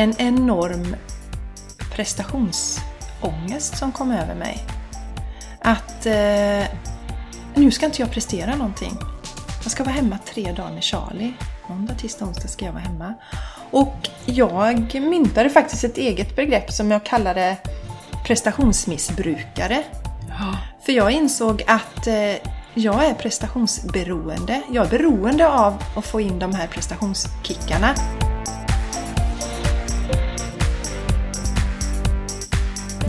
en enorm prestationsångest som kom över mig. Att eh, nu ska inte jag prestera någonting. Jag ska vara hemma tre dagar med Charlie. Måndag, tisdag, onsdag ska jag vara hemma. Och jag myntade faktiskt ett eget begrepp som jag kallade prestationsmissbrukare. Ja. För jag insåg att eh, jag är prestationsberoende. Jag är beroende av att få in de här prestationskickarna.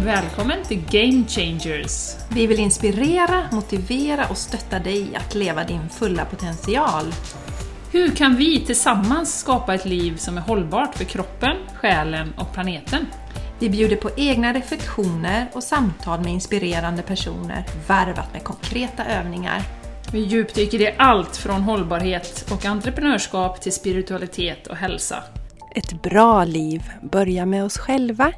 Välkommen till Game Changers! Vi vill inspirera, motivera och stötta dig att leva din fulla potential. Hur kan vi tillsammans skapa ett liv som är hållbart för kroppen, själen och planeten? Vi bjuder på egna reflektioner och samtal med inspirerande personer varvat med konkreta övningar. Vi djupdyker i allt från hållbarhet och entreprenörskap till spiritualitet och hälsa. Ett bra liv börjar med oss själva.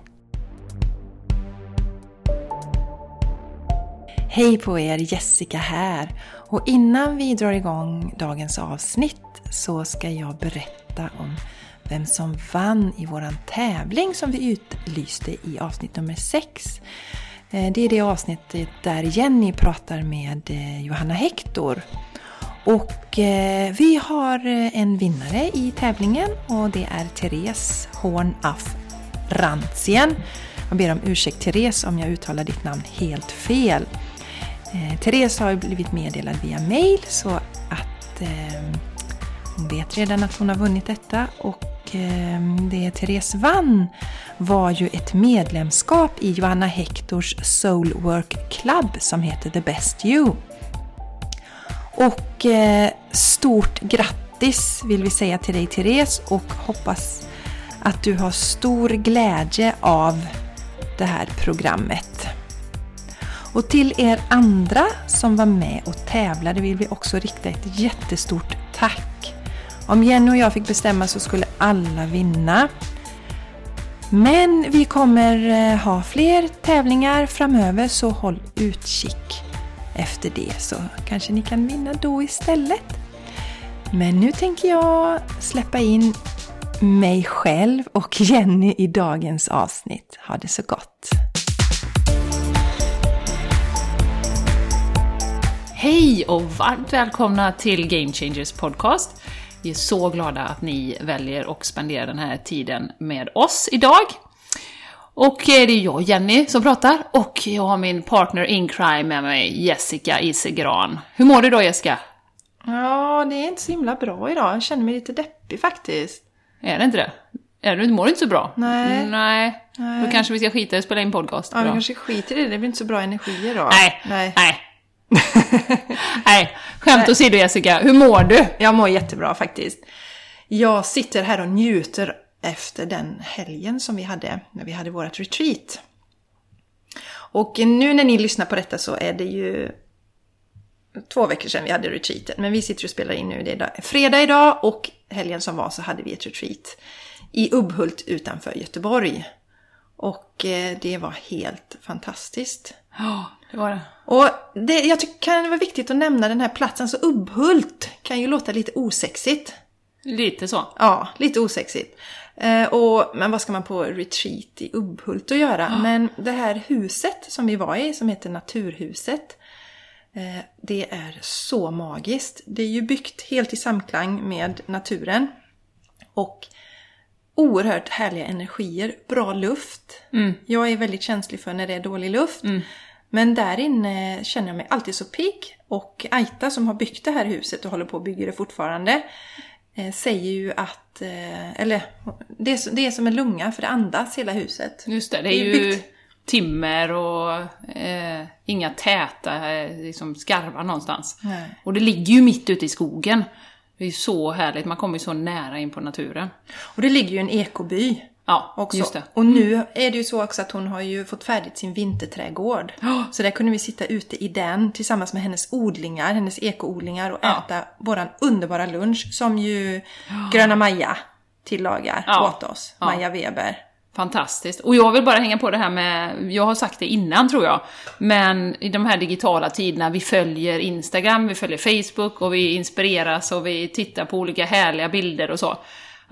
Hej på er, Jessica här. Och innan vi drar igång dagens avsnitt så ska jag berätta om vem som vann i våran tävling som vi utlyste i avsnitt nummer 6. Eh, det är det avsnittet där Jenny pratar med eh, Johanna Hector. Och eh, vi har en vinnare i tävlingen och det är Therese Horn af Rantzien. Jag ber om ursäkt Therese om jag uttalar ditt namn helt fel. Eh, Therese har blivit meddelad via mail så att eh, hon vet redan att hon har vunnit detta och eh, det Therese vann var ju ett medlemskap i Johanna Hectors Soulwork Club som heter The Best You. Och eh, stort grattis vill vi säga till dig Therese och hoppas att du har stor glädje av det här programmet. Och till er andra som var med och tävlade vill vi också rikta ett jättestort tack. Om Jenny och jag fick bestämma så skulle alla vinna. Men vi kommer eh, ha fler tävlingar framöver så håll utkik efter det så kanske ni kan vinna då istället. Men nu tänker jag släppa in mig själv och Jenny i dagens avsnitt. Ha det så gott! Hej och varmt välkomna till Game Changers Podcast. Vi är så glada att ni väljer och spenderar den här tiden med oss idag. Och eh, det är jag, Jenny, som pratar och jag har min partner in crime med mig, Jessica Isegran. Hur mår du då Jessica? Ja, det är inte så himla bra idag. Jag känner mig lite deppig faktiskt. Är det inte det? Är du, mår du inte så bra? Nej. Nej. Nej. Då kanske vi ska skita i att spela in podcast Ja, vi kanske skiter i det. Det blir inte så bra energi idag. Nej. Nej. Nej. Nej. Skämt åsido Jessica, hur mår du? Jag mår jättebra faktiskt. Jag sitter här och njuter efter den helgen som vi hade när vi hade vårt retreat. Och nu när ni lyssnar på detta så är det ju två veckor sedan vi hade retreaten. Men vi sitter och spelar in nu. Det är dag- fredag idag och helgen som var så hade vi ett retreat i Ubbhult utanför Göteborg. Och eh, det var helt fantastiskt. Ja, det var det. Och det, jag tycker kan vara viktigt att nämna den här platsen. Så Ubbhult kan ju låta lite osexigt. Lite så. Ja, lite osexigt. Eh, och, men vad ska man på retreat i Ubbhult att göra? Men det här huset som vi var i, som heter Naturhuset, eh, det är så magiskt. Det är ju byggt helt i samklang med naturen. Och oerhört härliga energier, bra luft. Jag är väldigt känslig för när det är dålig luft. Men där inne känner jag mig alltid så pigg. Och Aita som har byggt det här huset och håller på att bygga det fortfarande eh, säger ju att, eh, eller det är, det är som en lunga för det andas hela huset. Just det, det är ju byggt- timmer och eh, inga täta eh, liksom skarvar någonstans. Nej. Och det ligger ju mitt ute i skogen. Det är ju så härligt, man kommer ju så nära in på naturen. Och det ligger ju en ekoby Ja, också. just det. Och nu är det ju så också att hon har ju fått färdigt sin vinterträdgård. Så där kunde vi sitta ute i den tillsammans med hennes odlingar, hennes ekoodlingar och Ja. äta våran underbara lunch som ju Gröna Maja tillagar Ja. åt oss. Ja. Maja Weber. Fantastiskt. Och jag vill bara hänga på det här med, jag har sagt det innan tror jag, men i de här digitala tiderna, vi följer Instagram, vi följer Facebook och vi inspireras och vi tittar på olika härliga bilder och så.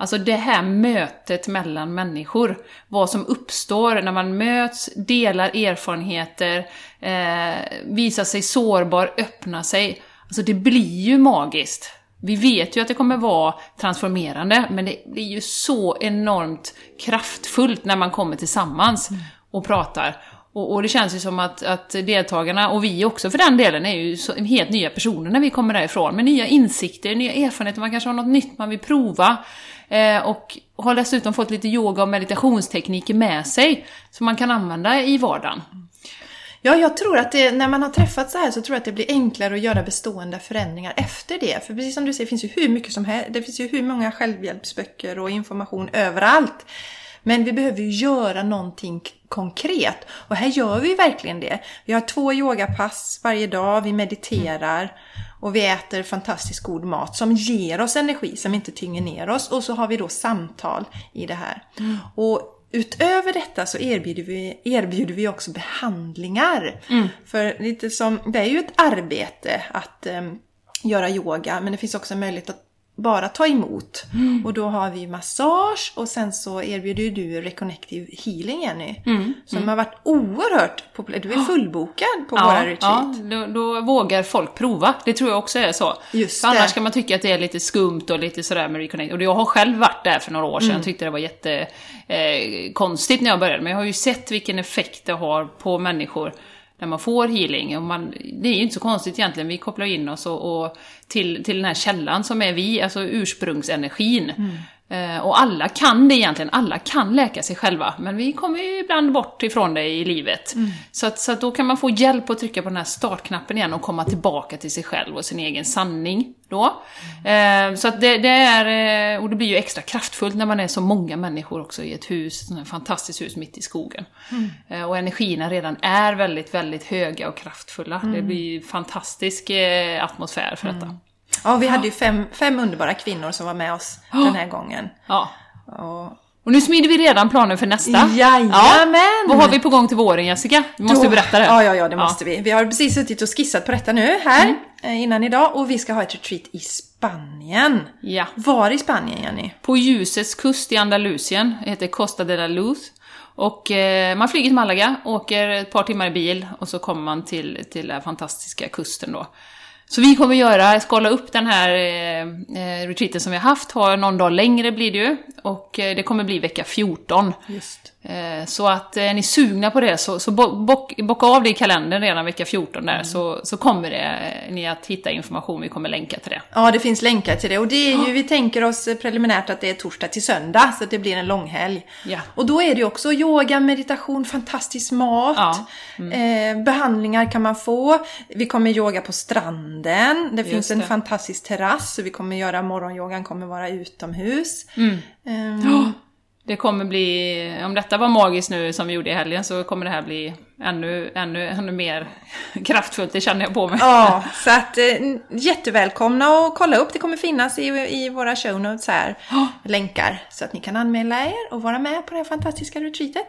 Alltså det här mötet mellan människor. Vad som uppstår när man möts, delar erfarenheter, eh, visar sig sårbar, öppnar sig. Alltså det blir ju magiskt. Vi vet ju att det kommer vara transformerande, men det blir ju så enormt kraftfullt när man kommer tillsammans och pratar. Och, och, det känns ju som att, att deltagarna, och vi också för den delen, är ju så, helt nya personer när vi kommer därifrån. Med nya insikter, nya erfarenheter, man kanske har något nytt man vill prova. Eh, och har dessutom fått lite yoga och meditationstekniker med sig, som man kan använda i vardagen. Ja, jag tror att det, när man har träffat så här så tror jag att det blir enklare att göra bestående förändringar efter det. För precis som du säger, det finns ju hur mycket som helst. Det finns ju hur många självhjälpsböcker och information överallt. Men vi behöver ju göra någonting konkret. Och här gör vi verkligen det. Vi har två yogapass varje dag, vi mediterar och vi äter fantastiskt god mat som ger oss energi, som inte tynger ner oss. Och så har vi då samtal i det här. Mm. Och Utöver detta så erbjuder vi, erbjuder vi också behandlingar. Mm. För lite som, det är ju ett arbete att um, göra yoga men det finns också möjlighet att bara ta emot. Mm. Och då har vi massage och sen så erbjuder du Reconnective Healing Jenny. Mm. Som mm. har varit oerhört populär. Du är fullbokad på ja, våra retreat. Ja, då, då, vågar folk prova. Det tror jag också är så. Just för det. annars kan man tycka att det är lite skumt och lite sådär med Reconnect. Och jag har själv varit där för några år sedan. Mm. Jag tyckte det var jättekonstigt eh, när jag började. Men jag har ju sett vilken effekt det har på människor när man får healing. Och man, det är ju inte så konstigt egentligen, vi kopplar in oss och, och till, till den här källan som är vi, alltså ursprungsenergin. Mm. Eh, och alla kan det egentligen, alla kan läka sig själva, men vi kommer ju ibland bort ifrån det i livet. Mm. Så, att, så att då kan man få hjälp att trycka på den här startknappen igen och komma tillbaka till sig själv och sin egen sanning då. Mm. Så att det, det, är, eh, och det blir ju extra kraftfullt när man är så många människor också i ett hus, ett fantastiskt hus mitt i skogen. Mm. Och energierna redan är väldigt, väldigt höga och kraftfulla. Det mm. blir ju fantastisk atmosfär för detta. Ja, vi hade ju fem, fem underbara kvinnor som var med oss oh. den här gången. Ja. Och, och nu smider vi redan planen för nästa. Jajamän! Ja. Vad har vi på gång till våren Jessica? Du måste Då, berätta det. Ja, ja, ja, det måste vi. Vi har precis suttit och skissat på detta nu här mm. Eh, innan idag och vi ska ha ett retreat i Spanien. Ja. Var i Spanien Jenny? På ljusets kust i Andalusien. Det heter Costa de la Luz. Och eh, man flyger till Malaga, åker ett par timmar i bil och så kommer man till, till den fantastiska kusten då. Så vi kommer göra, skala upp den här eh, eh, retreaten som vi har haft, har någon dag längre blir det ju. Och eh, det kommer bli vecka 14. Just. Eh, så att är ni sugna på det så, så bock, bocka av det i kalendern redan vecka 14 där, mm. så, så kommer det, ni att hitta information, vi kommer länka till det. Ja, det finns länkar till det. Och det är ju, ja. vi tänker oss preliminärt att det är torsdag till söndag, så att det blir en långhelg. Ja. Och då är det ju också yoga, meditation, fantastisk mat, ja. mm. eh, behandlingar kan man få. Vi kommer yoga på stranden, det finns det. en fantastisk terrass, så vi kommer göra morgonyogan, kommer vara utomhus. Mm. Um, det kommer bli, om detta var magiskt nu som vi gjorde i helgen så kommer det här bli ännu, ännu, ännu mer kraftfullt, det känner jag på mig. Ja, så att eh, jättevälkomna och kolla upp, det kommer finnas i, i våra show notes här, oh. länkar, så att ni kan anmäla er och vara med på det här fantastiska retreatet.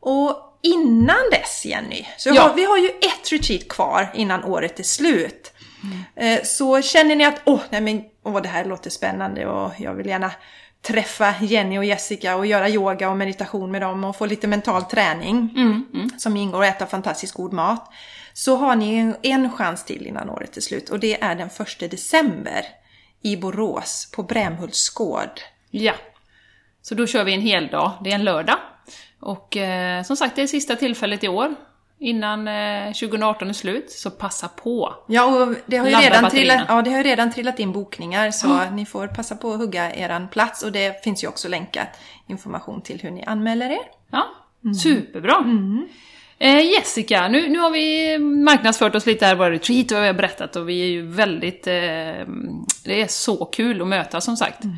Och innan dess Jenny, så ja. har, vi har ju ett retreat kvar innan året är slut. Mm. Eh, så känner ni att, åh, oh, nej men, åh, det här låter spännande och jag vill gärna träffa Jenny och Jessica och göra yoga och meditation med dem och få lite mental träning mm, mm. som ingår och äta fantastiskt god mat. Så har ni en chans till innan året är slut och det är den första december i Borås på Brämhults gård. Ja, så då kör vi en hel dag. Det är en lördag. Och eh, som sagt, det är sista tillfället i år innan eh, 2018 är slut, så passa på! Ja, och det har ju, redan trillat, ja, det har redan trillat in bokningar så mm. ni får passa på att hugga eran plats och det finns ju också länkat information till hur ni anmäler er. Ja, mm. superbra! Mm. Eh, Jessica, nu, nu har vi marknadsfört oss lite här på retreat och vi har berättat och vi är ju väldigt... Eh, det är så kul att mötas som sagt. Mm.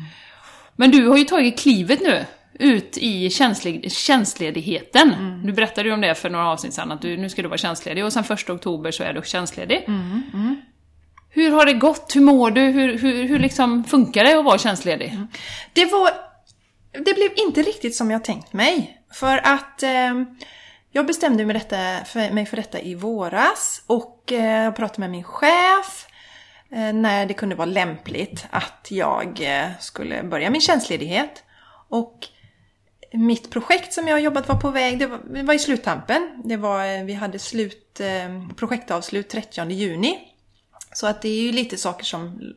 Men du har ju tagit klivet nu ut i känslig, tjänstledigheten. Mm. Du berättade ju om det för några avsnitt sedan, att du, nu ska du vara tjänstledig och sen 1 oktober så är du tjänstledig. Mm. Mm. Hur har det gått? Hur mår du? Hur, hur, hur liksom funkar det att vara tjänstledig? Mm. Det var... Det blev inte riktigt som jag tänkt mig. För att eh, jag bestämde mig, detta, för, mig för detta i våras och eh, jag pratade med min chef eh, när det kunde vara lämpligt att jag eh, skulle börja min tjänstledighet. Och mitt projekt som jag har jobbat var på väg, det var, det var i sluttampen. Det var, eh, vi hade slut, eh, projektavslut 30 juni. Så att det är ju lite saker som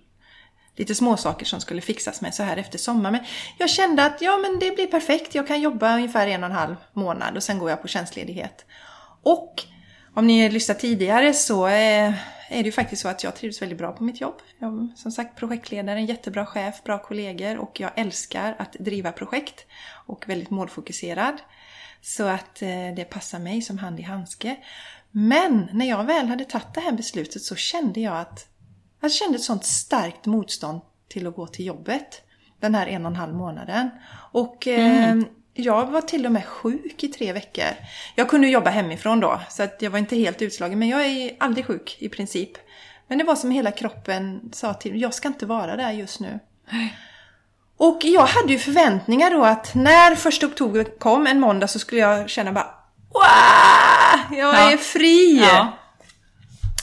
lite små saker som skulle fixas med så här efter sommaren. Men jag kände att ja, men det blir perfekt. Jag kan jobba ungefär en och en halv månad och sen går jag på tjänstledighet. Och om ni har lyssnat tidigare så eh, är det ju faktiskt så att jag trivs väldigt bra på mitt jobb. Jag är som sagt projektledare, en jättebra chef, bra kollegor och jag älskar att driva projekt och väldigt målfokuserad. Så att eh, det passar mig som hand i handske. Men när jag väl hade tagit det här beslutet så kände jag att jag kände ett sånt starkt motstånd till att gå till jobbet den här en och en halv månaden. Och eh, mm. eh, jag var till och med sjuk i tre veckor. Jag kunde jobba hemifrån då, så att jag var inte helt utslagen. Men jag är aldrig sjuk i princip. Men det var som hela kroppen sa till jag ska inte vara där just nu. Och jag hade ju förväntningar då att när första oktober kom, en måndag, så skulle jag känna bara Wow! Jag ja. är fri! Ja.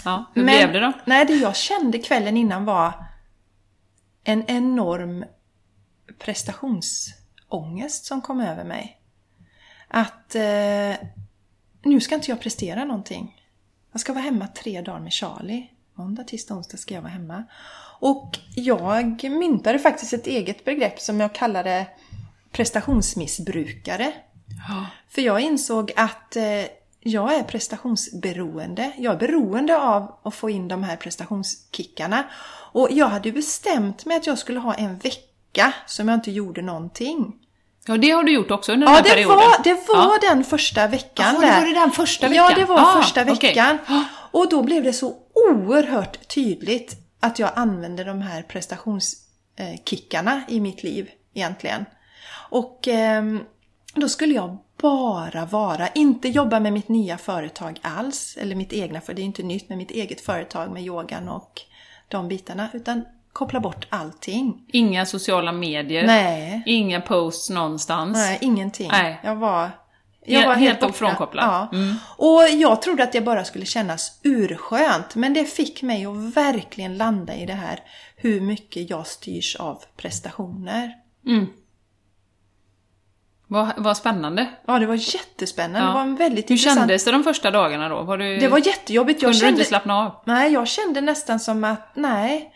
ja. Hur Men, blev det då? Nej, det jag kände kvällen innan var en enorm prestationsångest som kom över mig. Att eh, nu ska inte jag prestera någonting. Jag ska vara hemma tre dagar med Charlie. Måndag, tisdag, onsdag ska jag vara hemma. Och jag myntade faktiskt ett eget begrepp som jag kallade prestationsmissbrukare. Ja. För jag insåg att eh, jag är prestationsberoende. Jag är beroende av att få in de här prestationskickarna. Och jag hade bestämt mig att jag skulle ha en vecka som jag inte gjorde någonting. Ja, det har du gjort också under den här det perioden? Var, det var ja. den första veckan. Ja, det var det den första veckan? Ja, det var ah, första veckan. Okay. Och då blev det så oerhört tydligt att jag använde de här prestationskickarna i mitt liv egentligen. Och eh, då skulle jag bara vara, inte jobba med mitt nya företag alls, eller mitt egna, för det är inte nytt med mitt eget företag med yogan och de bitarna, utan koppla bort allting. Inga sociala medier? Nej. Inga posts någonstans? Nej, ingenting. Nej. Jag var jag var helt, helt frånkopplad? Ja. Mm. Och jag trodde att det bara skulle kännas urskönt, men det fick mig att verkligen landa i det här hur mycket jag styrs av prestationer. Mm. Vad, vad spännande. Ja, det var jättespännande. Ja. Det var en väldigt Hur intressant... kändes det de första dagarna då? Var du... Det var jättejobbigt. Jag Kunde kände... du inte slappna av? Nej, jag kände nästan som att, nej,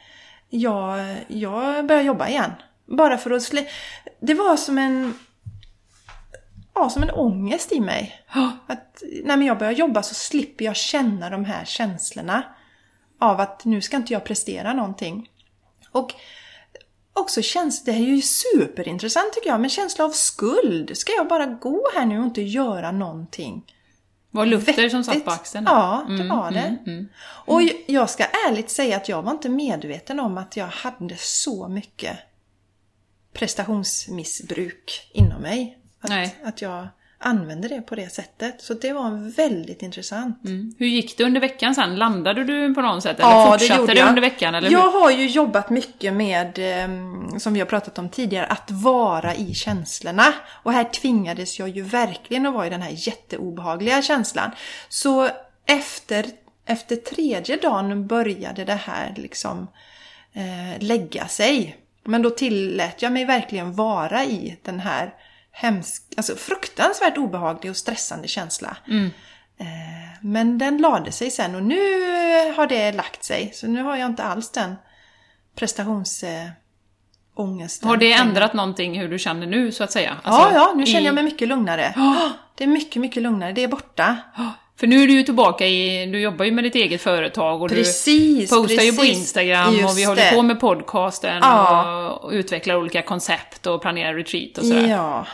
jag, jag börjar jobba igen. Bara för att slä... Det var som en... Ja, som en ångest i mig. Att när jag börjar jobba så slipper jag känna de här känslorna av att nu ska inte jag prestera någonting. Och också känns det är ju superintressant tycker jag, men känsla av skuld. Ska jag bara gå här nu och inte göra någonting? Var Luther som satt på axeln? Ja, det mm, var det. Mm, mm, och jag ska ärligt säga att jag var inte medveten om att jag hade så mycket prestationsmissbruk inom mig. Att, Nej. att jag använde det på det sättet. Så det var väldigt intressant. Mm. Hur gick det under veckan sen? Landade du på något sätt? Eller ja, fortsatte det, gjorde det under veckan? Eller jag hur? har ju jobbat mycket med, ehm, som vi har pratat om tidigare, att vara i känslorna. Och här tvingades jag ju verkligen att vara i den här jätteobehagliga känslan. Så efter, efter tredje dagen började det här liksom eh, lägga sig. Men då tillät jag mig verkligen vara i den här hemsk, alltså fruktansvärt obehaglig och stressande känsla. Mm. Eh, men den lade sig sen och nu har det lagt sig. Så nu har jag inte alls den prestationsångesten. Har det ändrat någonting hur du känner nu så att säga? Alltså, ja, ja, nu känner i... jag mig mycket lugnare. Oh. Det är mycket, mycket lugnare. Det är borta. Oh. För nu är du ju tillbaka i, du jobbar ju med ditt eget företag och precis, du postar precis. ju på Instagram och vi håller det. på med podcasten ja. och utvecklar olika koncept och planerar retreat och sådär. Ja.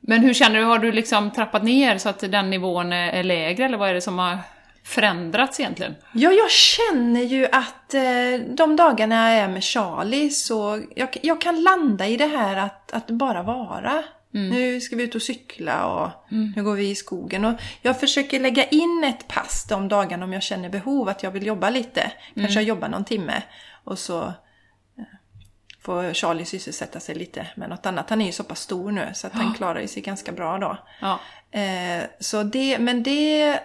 Men hur känner du, har du liksom trappat ner så att den nivån är lägre eller vad är det som har förändrats egentligen? Ja, jag känner ju att eh, de dagarna jag är med Charlie så jag, jag kan landa i det här att, att bara vara. Mm. Nu ska vi ut och cykla och mm. nu går vi i skogen. Och jag försöker lägga in ett pass de dagarna om jag känner behov att jag vill jobba lite. Kanske mm. jobba någon timme. Och så får Charlie sysselsätta sig lite med något annat. Han är ju så pass stor nu så att han klarar sig ganska bra då. Ja. Eh, så det, men det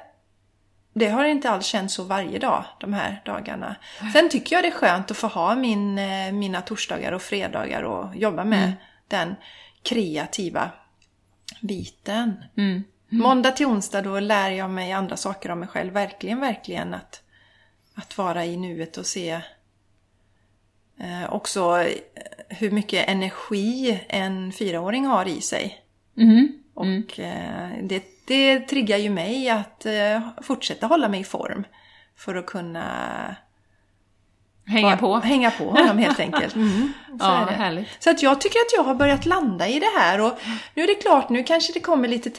det har inte alls känts så varje dag de här dagarna. Sen tycker jag det är skönt att få ha min, eh, mina torsdagar och fredagar och jobba med Mm. den kreativa biten. Mm. Måndag till onsdag då lär jag mig andra saker om mig själv. Verkligen, verkligen att, att vara i nuet och se också eh, hur mycket energi en fyraåring har i sig. Mhm. Och eh, det, det triggar ju mig att eh, fortsätta hålla mig i form. För att kunna Hänga på. hänga på honom helt enkelt. Mm, så Ja, härligt. Så att jag tycker att jag har börjat landa i det här och nu är det klart, nu kanske det kommer lite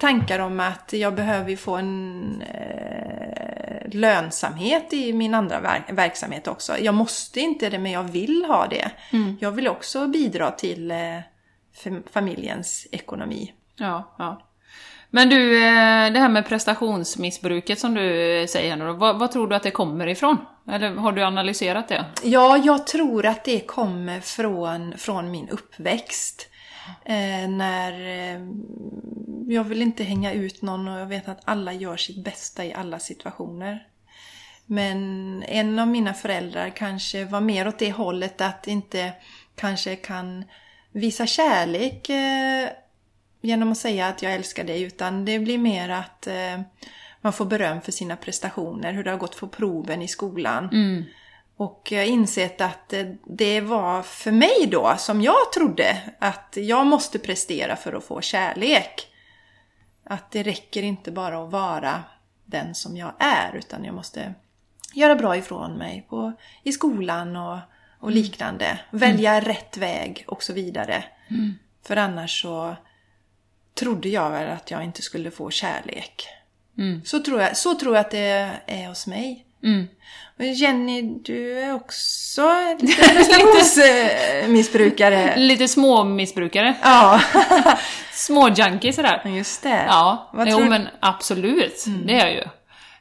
tankar om att jag behöver få en eh, lönsamhet i min andra ver- verksamhet också. Jag måste inte det, men jag vill ha det. Mm. Jag vill också bidra till eh, fam- familjens ekonomi. Ja, ja. Men du, eh, det här med prestationsmissbruket som du eh, säger nu då, vad, vad tror du att det kommer ifrån? Eller har du analyserat det? Ja, jag tror att det kommer från, från min uppväxt. Eh, när eh, jag vill inte hänga ut någon och jag vet att alla gör sitt bästa i alla situationer. Men en av mina föräldrar kanske var mer åt det hållet att inte kanske kan visa kärlek eh, genom att säga att jag älskar dig utan det blir mer att eh, man får beröm för sina prestationer, hur det har gått på proven i skolan. Och jag har insett att eh, det var för mig då, som jag trodde, att jag måste prestera för att få kärlek. Att det räcker inte bara att vara den som jag är, utan jag måste göra bra ifrån mig på, i skolan och, och liknande. Välja rätt väg och så vidare. För annars så trodde jag väl att jag inte skulle få kärlek. Så, tror jag, så tror jag att det är hos mig. Mm. Jenny, du är också lite prestationsmissbrukare. Lite små missbrukare. Ja, Små junkies sådär. just det. Ja, Vad jo men absolut. Det är jag ju.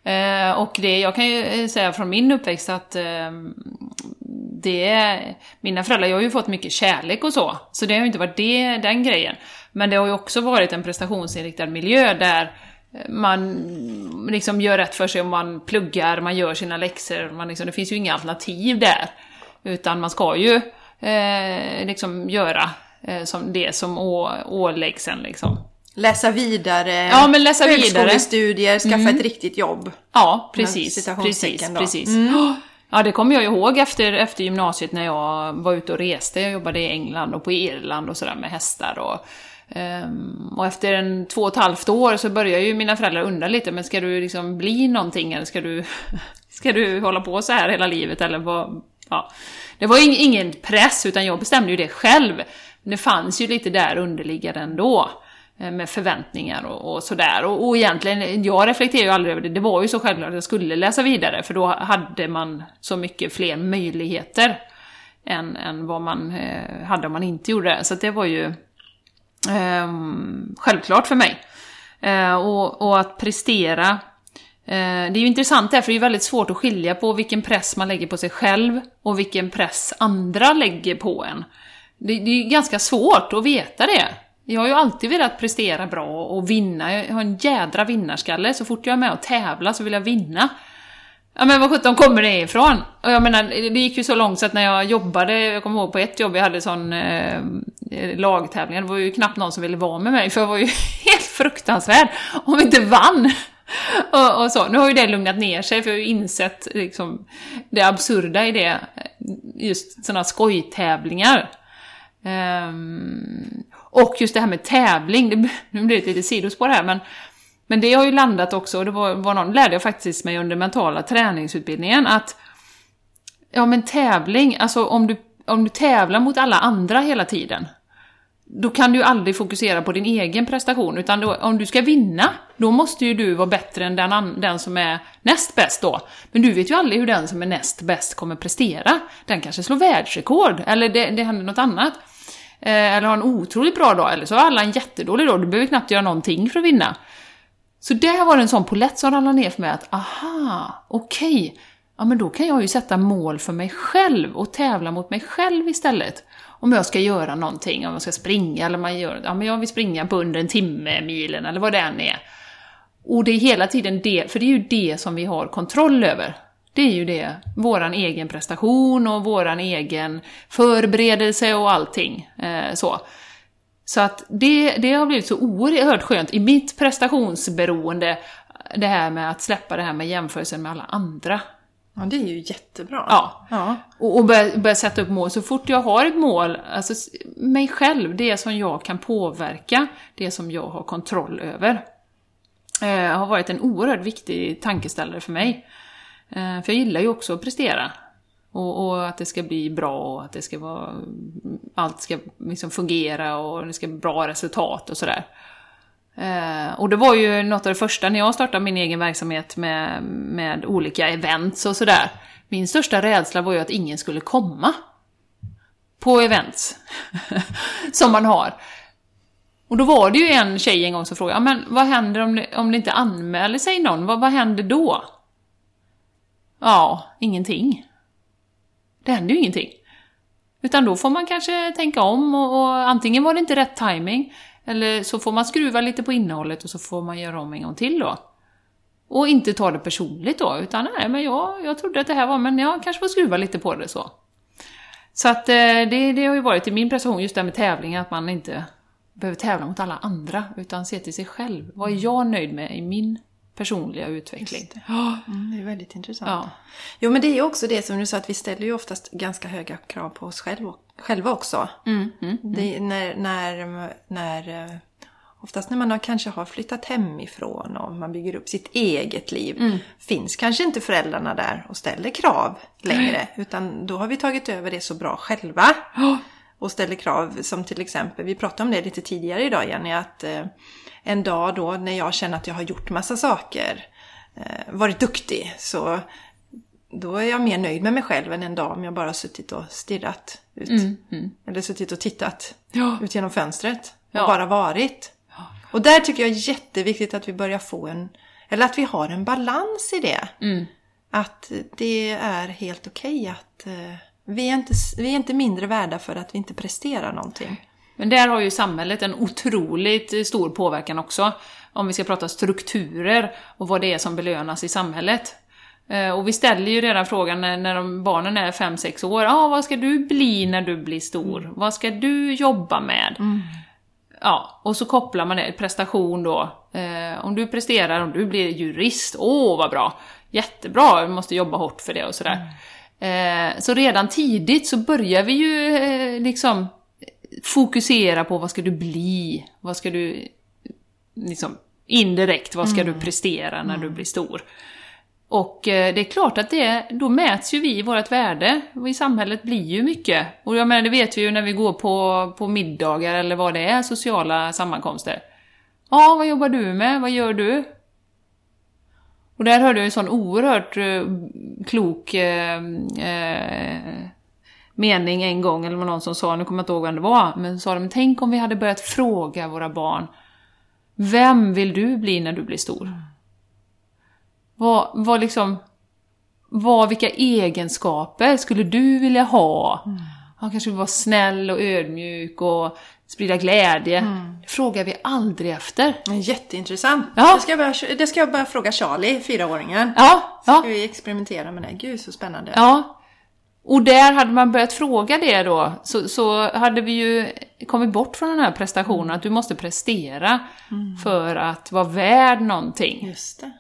Eh, och det, jag kan ju eh, säga från min uppväxt att eh, det mina föräldrar, jag har ju fått mycket kärlek och så, så det har ju inte varit det, den grejen. Men det har ju också varit en prestationsinriktad miljö där eh, man liksom gör rätt för sig om man pluggar, man gör sina läxor, man liksom, det finns ju inga alternativ där. Utan man ska ju eh, liksom göra eh, som det som å, åläggs en liksom. Läsa vidare, Ja, men läsa vidare. Mm. högskolestudier, skaffa ett riktigt jobb. Ja, precis. Precis, då. precis. Ja, det kommer jag ihåg efter, efter gymnasiet när jag var ute och reste. Jag jobbade i England och på Irland och sådär med hästar och ehm, och efter en två och ett halvt år så började ju mina föräldrar undra lite, men ska du liksom bli någonting eller ska du, ska du hålla på så här hela livet eller vad? Ja. Det var ing- ingen press, utan jag bestämde ju det själv. Men det fanns ju lite där underliggande ändå Eh, med förväntningar och, och sådär. Och, och egentligen, jag reflekterar ju aldrig över det, det var ju så självklart att jag skulle läsa vidare, för då hade man så mycket fler möjligheter än, än vad man eh, hade om man inte gjorde det. Så att det var ju eh, självklart för mig. Eh, och, och att prestera, eh, det är ju intressant där, för det är ju väldigt svårt att skilja på vilken press man lägger på sig själv och vilken press andra lägger på en. Det, det är ju ganska svårt att veta det. Jag har ju alltid velat prestera bra och vinna. Jag har en jädra vinnarskalle. Så fort jag är med och tävlar så vill jag vinna. Ja men vad sjutton kommer det ifrån? Och jag menar, det gick ju så långt så att när jag jobbade, jag kommer ihåg på ett jobb, jag hade sån eh, lagtävling, det var ju knappt någon som ville vara med mig, för jag var ju helt fruktansvärd om vi inte vann. Och, och så. Nu har ju det lugnat ner sig, för jag har ju insett liksom, det absurda i det, just sådana skojtävlingar. Ehm, och just det här med tävling, det, nu blir det ett litet sidospår här, men, men det har ju landat också, och det var, var någon, lärde jag faktiskt mig under mentala träningsutbildningen, att ja men tävling, alltså om du, om du tävlar mot alla andra hela tiden, då kan du ju aldrig fokusera på din egen prestation, utan då, om du ska vinna, då måste ju du vara bättre än den, den som är näst bäst då. Men du vet ju aldrig hur den som är näst bäst kommer prestera. Den kanske slår världsrekord, eller det, det händer något annat. Eh, eller har en otroligt bra dag, eller så har alla en jättedålig dag, du behöver knappt göra någonting för att vinna. Så där var det en sån polett som ramlade ner för mig att, aha, okej, ja men då kan jag ju sätta mål för mig själv och tävla mot mig själv istället. Om jag ska göra någonting, om jag ska springa eller man gör, ja men jag vill springa på under en timme milen eller vad det än är. Och det är hela tiden det, för det är ju det som vi har kontroll över. Det är ju det, våran egen prestation och våran egen förberedelse och allting. Eh, så. Så att det, det har blivit så oerhört skönt i mitt prestationsberoende, det här med att släppa det här med jämförelsen med alla andra. Ja, det är ju jättebra. Ja. ja. Och, och börja, börja sätta upp mål. Så fort jag har ett mål, alltså mig själv, det som jag kan påverka, det som jag har kontroll över, eh, har varit en oerhört viktig tankeställare för mig. Eh, för jag gillar ju också att prestera. Och, och, att det ska bli bra och att det ska vara... Allt ska liksom fungera och det ska bli bra resultat och sådär. Eh, och det var ju något av det första när jag startade min egen verksamhet med, med olika events och sådär. Min största rädsla var ju att ingen skulle komma. På events. som man har. Och då var det ju en tjej en gång som frågade, men vad händer om det, om det inte anmäler sig någon? Vad, vad händer då? Ja, ingenting. Det händer ju ingenting. Utan då får man kanske tänka om och, och antingen var det inte rätt timing eller så får man skruva lite på innehållet och så får man göra om en gång till då. Och inte ta det personligt då, utan nej, men jag, jag trodde att det här var, men jag kanske får skruva lite på det så. Så att eh, det, det har ju varit i min prestation, just det här med tävling, att man inte behöver tävla mot alla andra, utan se till sig själv. Vad är jag nöjd med i min personliga utveckling? Det. Mm, det är väldigt intressant. Ja. Jo, men det är också det som du sa, att vi ställer ju oftast ganska höga krav på oss själva, själva också. Mm, mm, Det, när, när, när, eh, oftast när man har, kanske har flyttat hemifrån och man bygger upp sitt eget liv, Mm. finns kanske inte föräldrarna där och ställer krav längre. Utan då har vi tagit över det så bra själva. Och ställer krav som till exempel, vi pratade om det lite tidigare idag Jenny, att eh, en dag då när jag känner att jag har gjort massa saker, eh, varit duktig, så då är jag mer nöjd med mig själv än en dag om jag bara suttit och stirrat ut. Eller suttit och tittat Ja. ut genom fönstret. Ja. Och bara varit. Och där tycker jag är jätteviktigt att vi börjar få en, eller att vi har en balans i det. Mm. Att det är helt okej att eh, vi, är inte, vi är inte mindre värda för att vi inte presterar någonting. Men där har ju samhället en otroligt stor påverkan också. Om vi ska prata strukturer och vad det är som belönas i samhället. Eh, Och vi ställer ju redan frågan när, de, barnen är 5-6 år. Ah, vad ska du bli när du blir stor? Vad ska du jobba med? Ja, och så kopplar man det, prestation då. Eh, om du presterar, om du blir jurist, åh vad bra! Jättebra, vi måste jobba hårt för det och sådär. Eh, så redan tidigt så börjar vi ju eh, liksom fokusera på vad ska du bli? Vad ska du, liksom indirekt, vad ska du prestera när du blir stor? Och eh, det är klart att det, då mäts ju vi vårt värde, och i samhället blir ju mycket. Och jag menar, det vet vi ju när vi går på, på middagar eller vad det är, sociala sammankomster. Ja, vad jobbar du med? Vad gör du? Och där hörde jag en sån oerhört eh, klok eh, eh, mening en gång, eller någon som sa, nu kommer jag inte ihåg vem det var, men sa de, tänk om vi hade börjat fråga våra barn, vem vill du bli när du blir stor? Vad, vad liksom, vad, vilka egenskaper skulle du vilja ha? Han kanske vill vara snäll och ödmjuk och sprida glädje. Det frågar vi aldrig efter. Jätteintressant. Ja. Det, ska jag börja, det ska jag börja fråga Charlie, fyraåringen. Ja, ja. Ska vi experimentera med det? Gud så spännande. Ja. Och där hade man börjat fråga det då, så, så hade vi ju kommit bort från den här prestationen, att du måste prestera för att vara värd någonting. Just det.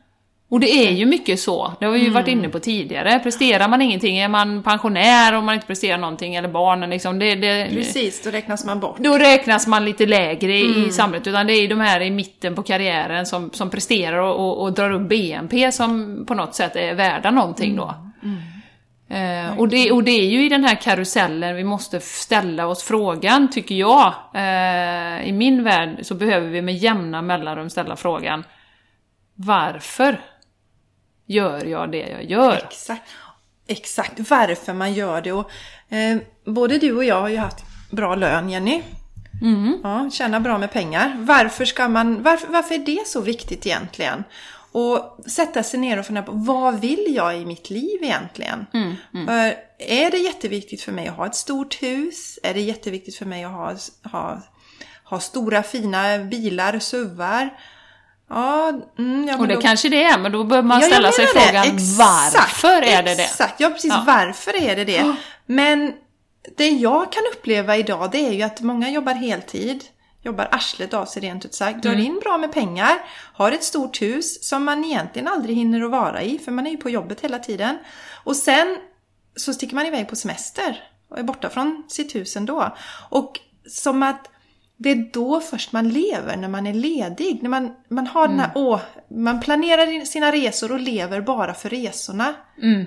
Och det är ju mycket så, det har vi ju varit inne på tidigare. Presterar man ingenting, är man pensionär om man inte presterar någonting, eller barnen liksom, det, det, Precis, då räknas man bort. då räknas man lite lägre i, i samhället, utan det är ju de här i mitten på karriären som, som presterar och, och, och drar upp BNP som på något sätt är värda någonting då. Eh, och, det, och det är ju i den här karusellen vi måste ställa oss frågan, tycker jag. Eh, I min värld så behöver vi med jämna mellanrum ställa frågan Varför gör jag det jag gör? Exakt. Exakt varför man gör det. Och, eh, både du och jag har ju haft bra lön, Jenny. Ja, tjäna bra med pengar. Varför, ska man, varför, varför är det så viktigt egentligen? Och sätta sig ner och fundera på vad vill jag i mitt liv egentligen? För Är det jätteviktigt för mig att ha ett stort hus? Är det jätteviktigt för mig att ha, ha, ha stora fina bilar, suvar? Ja, mm, ja, Och det då- kanske det är, men då behöver man Ja, ställa sig det. frågan Exakt, varför är det det? Exakt, ja precis. Ja. Varför är det det? Men det jag kan uppleva idag det är ju att många jobbar heltid. Jobbar arslet av sig rent ut sagt. Mm. Drar in bra med pengar. Har ett stort hus som man egentligen aldrig hinner att vara i. För man är ju på jobbet hela tiden. Och sen så sticker man iväg på semester. Och är borta från sitt hus ändå. Och som att det är då först man lever, när man är ledig. När man, man har den här, åh, man planerar sina resor och lever bara för resorna. Mm.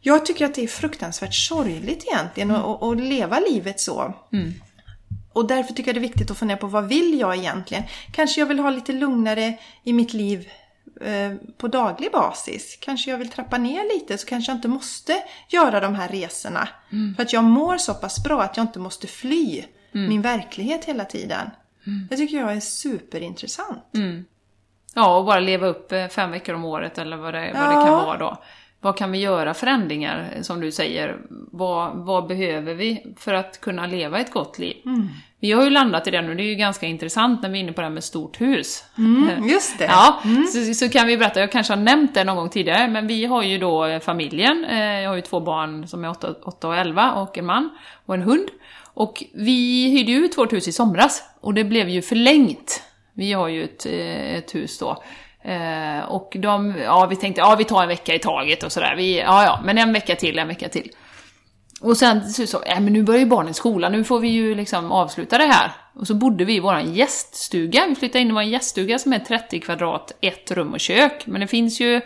Jag tycker att det är fruktansvärt sorgligt egentligen att, att, att leva livet så. Och därför tycker jag det är viktigt att fundera på vad vill jag egentligen? Kanske jag vill ha lite lugnare i mitt liv eh, på daglig basis. Kanske jag vill trappa ner lite så kanske jag inte måste göra de här resorna. För att jag mår så pass bra att jag inte måste fly min verklighet hela tiden. Det tycker jag är superintressant. Ja, och bara leva upp eh, fem veckor om året eller vad det, vad det Ja. kan vara då. Vad kan vi göra förändringar, som du säger? Vad, vad behöver vi för att kunna leva ett gott liv? Mm. Vi har ju landat i det nu, det är ju ganska intressant när vi är inne på det här med stort hus. Mm, just det. Ja, så, så kan vi berätta, jag kanske har nämnt det någon gång tidigare, men vi har ju då familjen, eh, jag har ju två barn som är 8, 8 och 11 och en man och en hund. Och vi hyrde ut vårt hus i somras och det blev ju förlängt. Vi har ju ett, eh, ett hus då. Eh, och de, ja vi tänkte, ja vi tar en vecka i taget och sådär. Vi, ja ja, men en vecka till, en vecka till. Och sen så, så ja äh, men nu börjar ju barnen skolan, nu får vi ju liksom avsluta det här. Och så bodde vi i våran gäststuga, vi flyttade in i vår gäststuga som är 30 kvadrat, ett rum och kök. Men det finns ju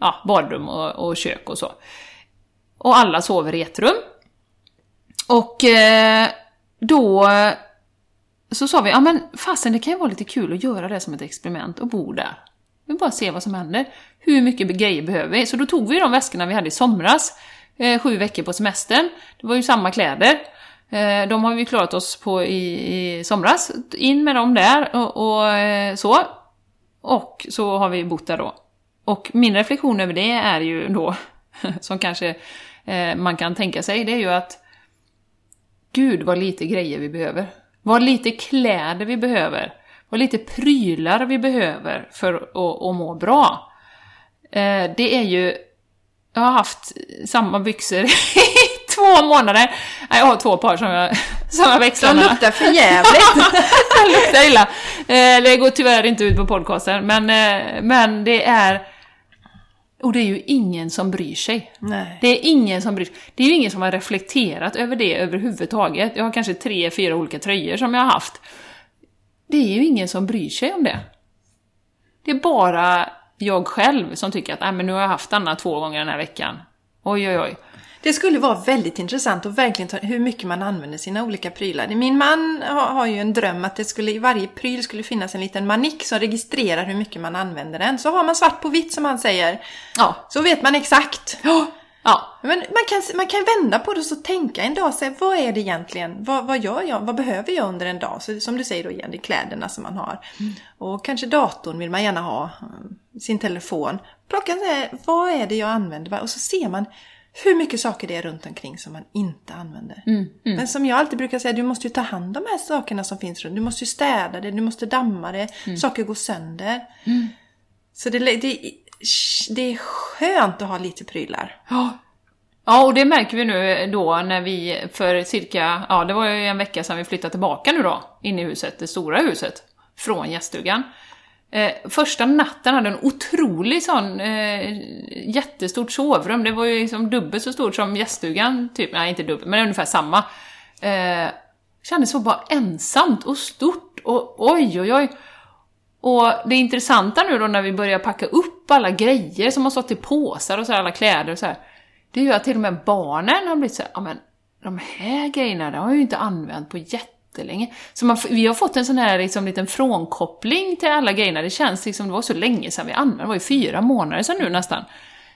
ja, badrum och, och kök och så. Och alla sover i ett rum. Och eh, då så sa vi, ja men fasen det kan ju vara lite kul att göra det som ett experiment och bo där. Vi bara se vad som händer. Hur mycket grejer behöver vi? Så då tog vi de väskorna vi hade i somras, eh, sju veckor på semestern. Det var ju samma kläder. Eh, de har vi klarat oss på i, i somras. In med dem där och, och eh, så. Och så har vi bott där då. Och min reflektion över det är ju då, som kanske eh, man kan tänka sig, det är ju att Gud vad lite grejer vi behöver. Vad lite kläder vi behöver. Vad lite prylar vi behöver för att, att må bra. Eh, det är ju... Jag har haft samma byxor i två månader. Nej, jag har två par som jag, som jag växlar De luktar för jävligt. Det luktar illa. Eh, det går tyvärr inte ut på podcasten, men, eh, men det är... Och det är ju ingen som bryr sig. Nej. Det är ingen som bryr sig. Det är ju ingen som har reflekterat över det överhuvudtaget. Jag har kanske tre, fyra olika tröjor som jag har haft. Det är ju ingen som bryr sig om det. Det är bara jag själv som tycker att Nej, men nu har jag haft Anna två gånger den här veckan. Oj, oj, oj. Det skulle vara väldigt intressant att verkligen ta hur mycket man använder sina olika prylar. Min man har, har ju en dröm att det skulle, i varje pryl skulle finnas en liten manik som registrerar hur mycket man använder den. Så har man svart på vitt som han säger. Ja. Så vet man exakt. Ja. Men man kan, man kan vända på det och så tänka en dag, säga, vad är det egentligen? Vad, vad gör jag? Vad behöver jag under en dag? Så, som du säger då igen, det är kläderna som man har. Och kanske datorn vill man gärna ha, eh, sin telefon. Plocka så här, vad är det jag använder? Och så ser man hur mycket saker det är runt omkring som man inte använder. Men som jag alltid brukar säga, du måste ju ta hand om de här sakerna som finns runt. Du måste ju städa det, du måste damma det, saker går sönder. Så det, det, det är skönt att ha lite prylar. Ja. Ja, och det märker vi nu då när vi för cirka, ja det var ju en vecka sedan vi flyttade tillbaka nu då, in i huset, det stora huset, från gäststugan. Eh, första natten hade en otrolig sån eh, jättestort sovrum, det var ju liksom dubbelt så stort som gäststugan, typ, nej inte dubbelt, men ungefär samma. Eh, kändes så bara ensamt och stort och oj oj oj. Och det intressanta nu då när vi börjar packa upp alla grejer som har stått i påsar och så här, alla kläder och så här. Det är ju att till och med barnen har blivit så här, ja men de här grejerna, de har jag ju inte använt på jättelänge. Så man, vi har fått en sån här liksom, liten frånkoppling till alla grejerna. Det känns liksom, det var så länge sedan vi använde, det var ju fyra månader sedan nu nästan.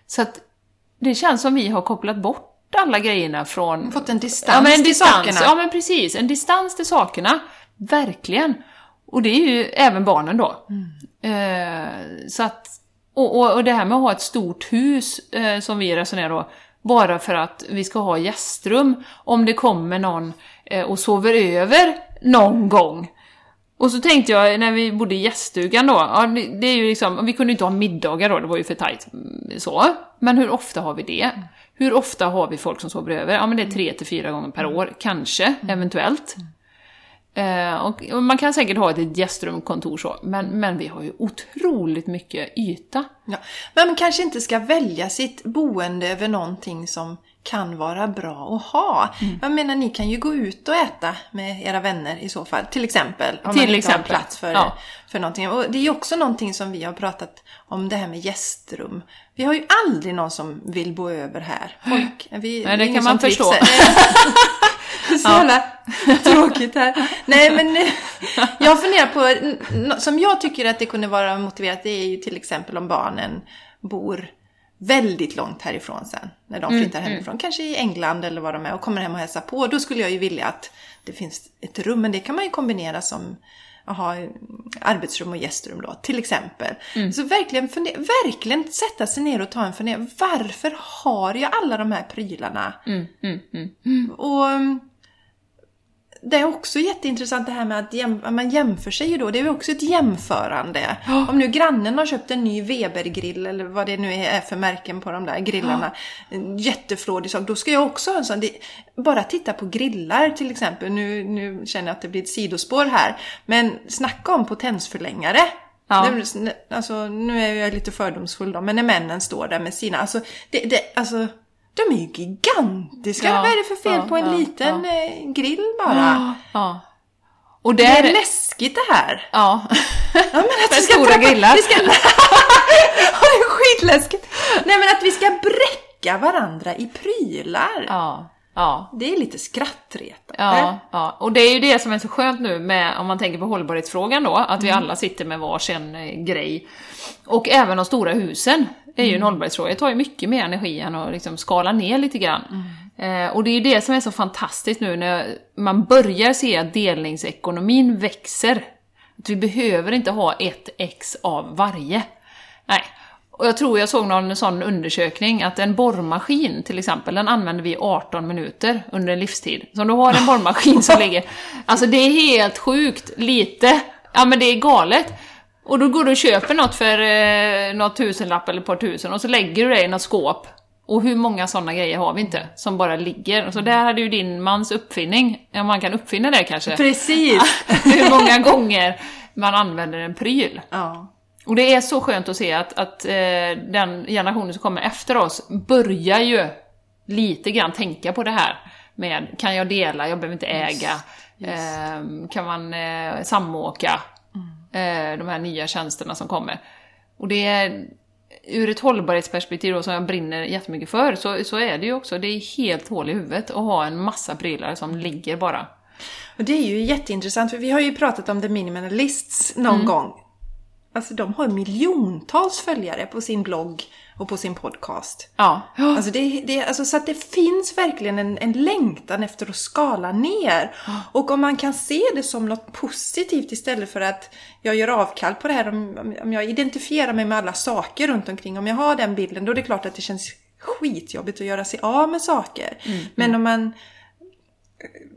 Så att det känns som vi har kopplat bort alla grejerna från... Fått en distans ja, men en till distans, sakerna. Ja men precis, en distans till sakerna. Verkligen. Och det är ju även barnen då. Eh, så att, och, och, och det här med att ha ett stort hus, eh, som vi resonerar då, bara för att vi ska ha gästrum, om det kommer någon och sover över någon gång. Och så tänkte jag när vi bodde i gäststugan då, ja, det, är ju liksom, vi kunde ju inte ha middagar då, det var ju för tajt. mm, Så. Men hur ofta har vi det? Hur ofta har vi folk som sover över? Ja men det är tre till fyra gånger per år, kanske, eventuellt. Eh, och man kan säkert ha ett gästrumkontor så, men, men vi har ju otroligt mycket yta. Ja. Men man kanske inte ska välja sitt boende över någonting som kan vara bra att ha. Mm. Jag menar, ni kan ju gå ut och äta med era vänner i så fall. Till exempel. Om Till man exempel, har plats för, ja. för någonting. Och det är ju också någonting som vi har pratat om, det här med gästrum. Vi har ju aldrig någon som vill bo över här. Folk, vi, Nej, det kan man förstå. Så jävla tråkigt här. Nej men jag funderar på, som jag tycker att det kunde vara motiverat, det är ju till exempel om barnen bor väldigt långt härifrån sen. När de flyttar hemifrån. Kanske i England eller vad de är och kommer hem och hälsar på. Då skulle jag ju vilja att det finns ett rum. Men det kan man ju kombinera som att ha arbetsrum och gästrum då, till exempel. Så verkligen, funder- verkligen sätta sig ner och ta en fundering. Varför har jag alla de här prylarna? Och um, det är också jätteintressant det här med att jäm, man jämför sig ju då. Det är ju också ett jämförande. Om nu grannen har köpt en ny Weber-grill eller vad det nu är för märken på de där grillarna. En jätteflådig sak. Då ska jag också ha en sån. Det, bara titta på grillar till exempel. Nu, nu känner jag att det blir ett sidospår här. Men snacka om potensförlängare. Ja. Det Alltså, nu är jag lite fördomsfull då, men när männen står där med sina, alltså, det, det, alltså de är ju gigantiska. Ja, Vad är det för fel ja, på en ja, liten eh, grill bara? Och Det där... är läskigt det här. Ja. Ja, men att vi ska stora trappa- grillar. Vi ska... Det är skitläskigt. Nej men att vi ska bräcka varandra i prylar. ja. Ja. Det är lite skrattretande. Ja, ja, och det är ju det som är så skönt nu med, om man tänker på hållbarhetsfrågan då, att vi Mm. alla sitter med varsin eh, grej. Och även de stora husen är ju Mm. en hållbarhetsfråga. Det tar ju mycket mer energi än att liksom skala ner lite grann. Mm. Eh, och det är ju det som är så fantastiskt nu när man börjar se att delningsekonomin växer. Att vi behöver inte ha ett ex av varje. Nej. Och jag tror jag såg någon sån undersökning att en borrmaskin till exempel, den använder vi i 18 minuter under en livstid. Så om du har en borrmaskin som ligger... Alltså det är helt sjukt lite. Ja men det är galet. Och då går du och köper något för eh, något tusenlapp eller ett par tusen och så lägger du det i något skåp. Och hur många sådana grejer har vi inte som bara ligger? Så där hade ju din mans uppfinning, om man kan uppfinna det kanske. Precis. hur många gånger man använder en pryl. ja. Och det är så skönt att se att, att eh, den generationen som kommer efter oss börjar ju lite grann tänka på det här med kan jag dela, jag behöver inte äga, Eh, kan man eh, samåka, de här nya tjänsterna som kommer. Och det är ur ett hållbarhetsperspektiv då, som jag brinner jättemycket för, så, så är det ju också, det är helt hål i huvudet att ha en massa prylar som ligger bara. Och det är ju jätteintressant för vi har ju pratat om The Minimalists någon Mm. gång. Alltså de har miljontals följare på sin blogg och på sin podcast. Ja. Alltså, det, det, alltså så att det finns verkligen en, en längtan efter att skala ner. Och om man kan se det som något positivt istället för att jag gör avkall på det här. Om, om- jag identifierar mig med alla saker runt omkring. Om jag har den bilden då är det klart att det känns skitjobbigt att göra sig av med saker. Men om man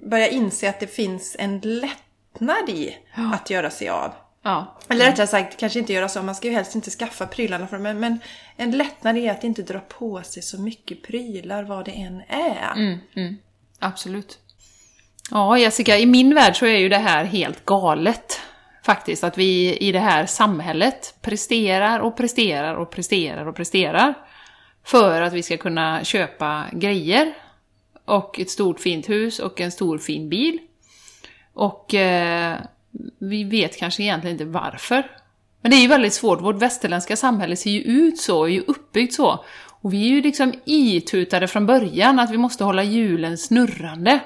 börjar inse att det finns en lättnad i att göra sig av. Ja. Eller rättare sagt, kanske inte göra så, man ska ju helst inte skaffa prylarna för men, men en lättnad är att inte dra på sig så mycket prylar vad det än är. Mm. Absolut. Ja, Jessica, i min värld så är ju det här helt galet. Faktiskt, att vi i det här samhället presterar och presterar och presterar och presterar. För att vi ska kunna köpa grejer. Och ett stort fint hus och en stor fin bil. Och eh, vi vet kanske egentligen inte varför. Men det är ju väldigt svårt, vårt västerländska samhälle ser ju ut så, är ju uppbyggt så. Och vi är ju liksom itutade från början att vi måste hålla hjulen snurrande.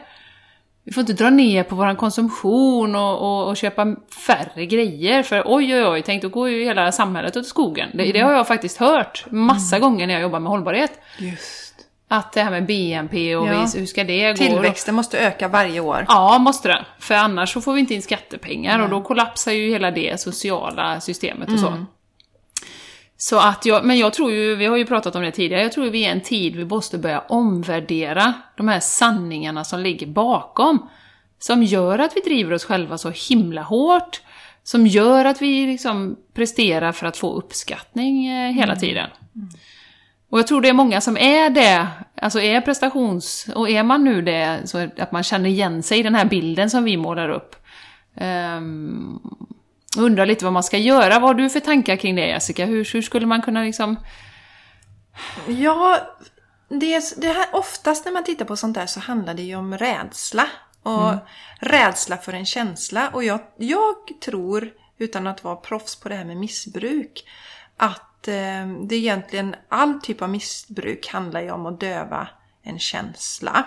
Vi får inte dra ner på vår konsumtion och, och, och köpa färre grejer, för oj oj oj, tänk då går ju hela samhället åt skogen. Det, det har jag faktiskt hört massa gånger när jag jobbar med hållbarhet. Just. Att det här med BNP och Ja. hur ska det gå? Tillväxten måste öka varje år. Ja, måste den. För annars så får vi inte in skattepengar och då kollapsar ju hela det sociala systemet och så. Så att jag, men jag tror ju, vi har ju pratat om det tidigare, jag tror vi är en tid vi måste börja omvärdera de här sanningarna som ligger bakom. Som gör att vi driver oss själva så himla hårt som gör att vi liksom presterar för att få uppskattning eh, hela tiden. Och jag tror det är många som är det, alltså är prestations... Och är man nu det, så att man känner igen sig i den här bilden som vi målar upp. Um, undrar lite vad man ska göra. Vad har du för tankar kring det Jessica? Hur, hur skulle man kunna liksom... Ja, det, det här, oftast när man tittar på sånt där så handlar det ju om rädsla. Och mm. rädsla för en känsla. Och jag, jag tror, utan att vara proffs på det här med missbruk, att eh, det egentligen all typ av missbruk handlar ju om att döva en känsla.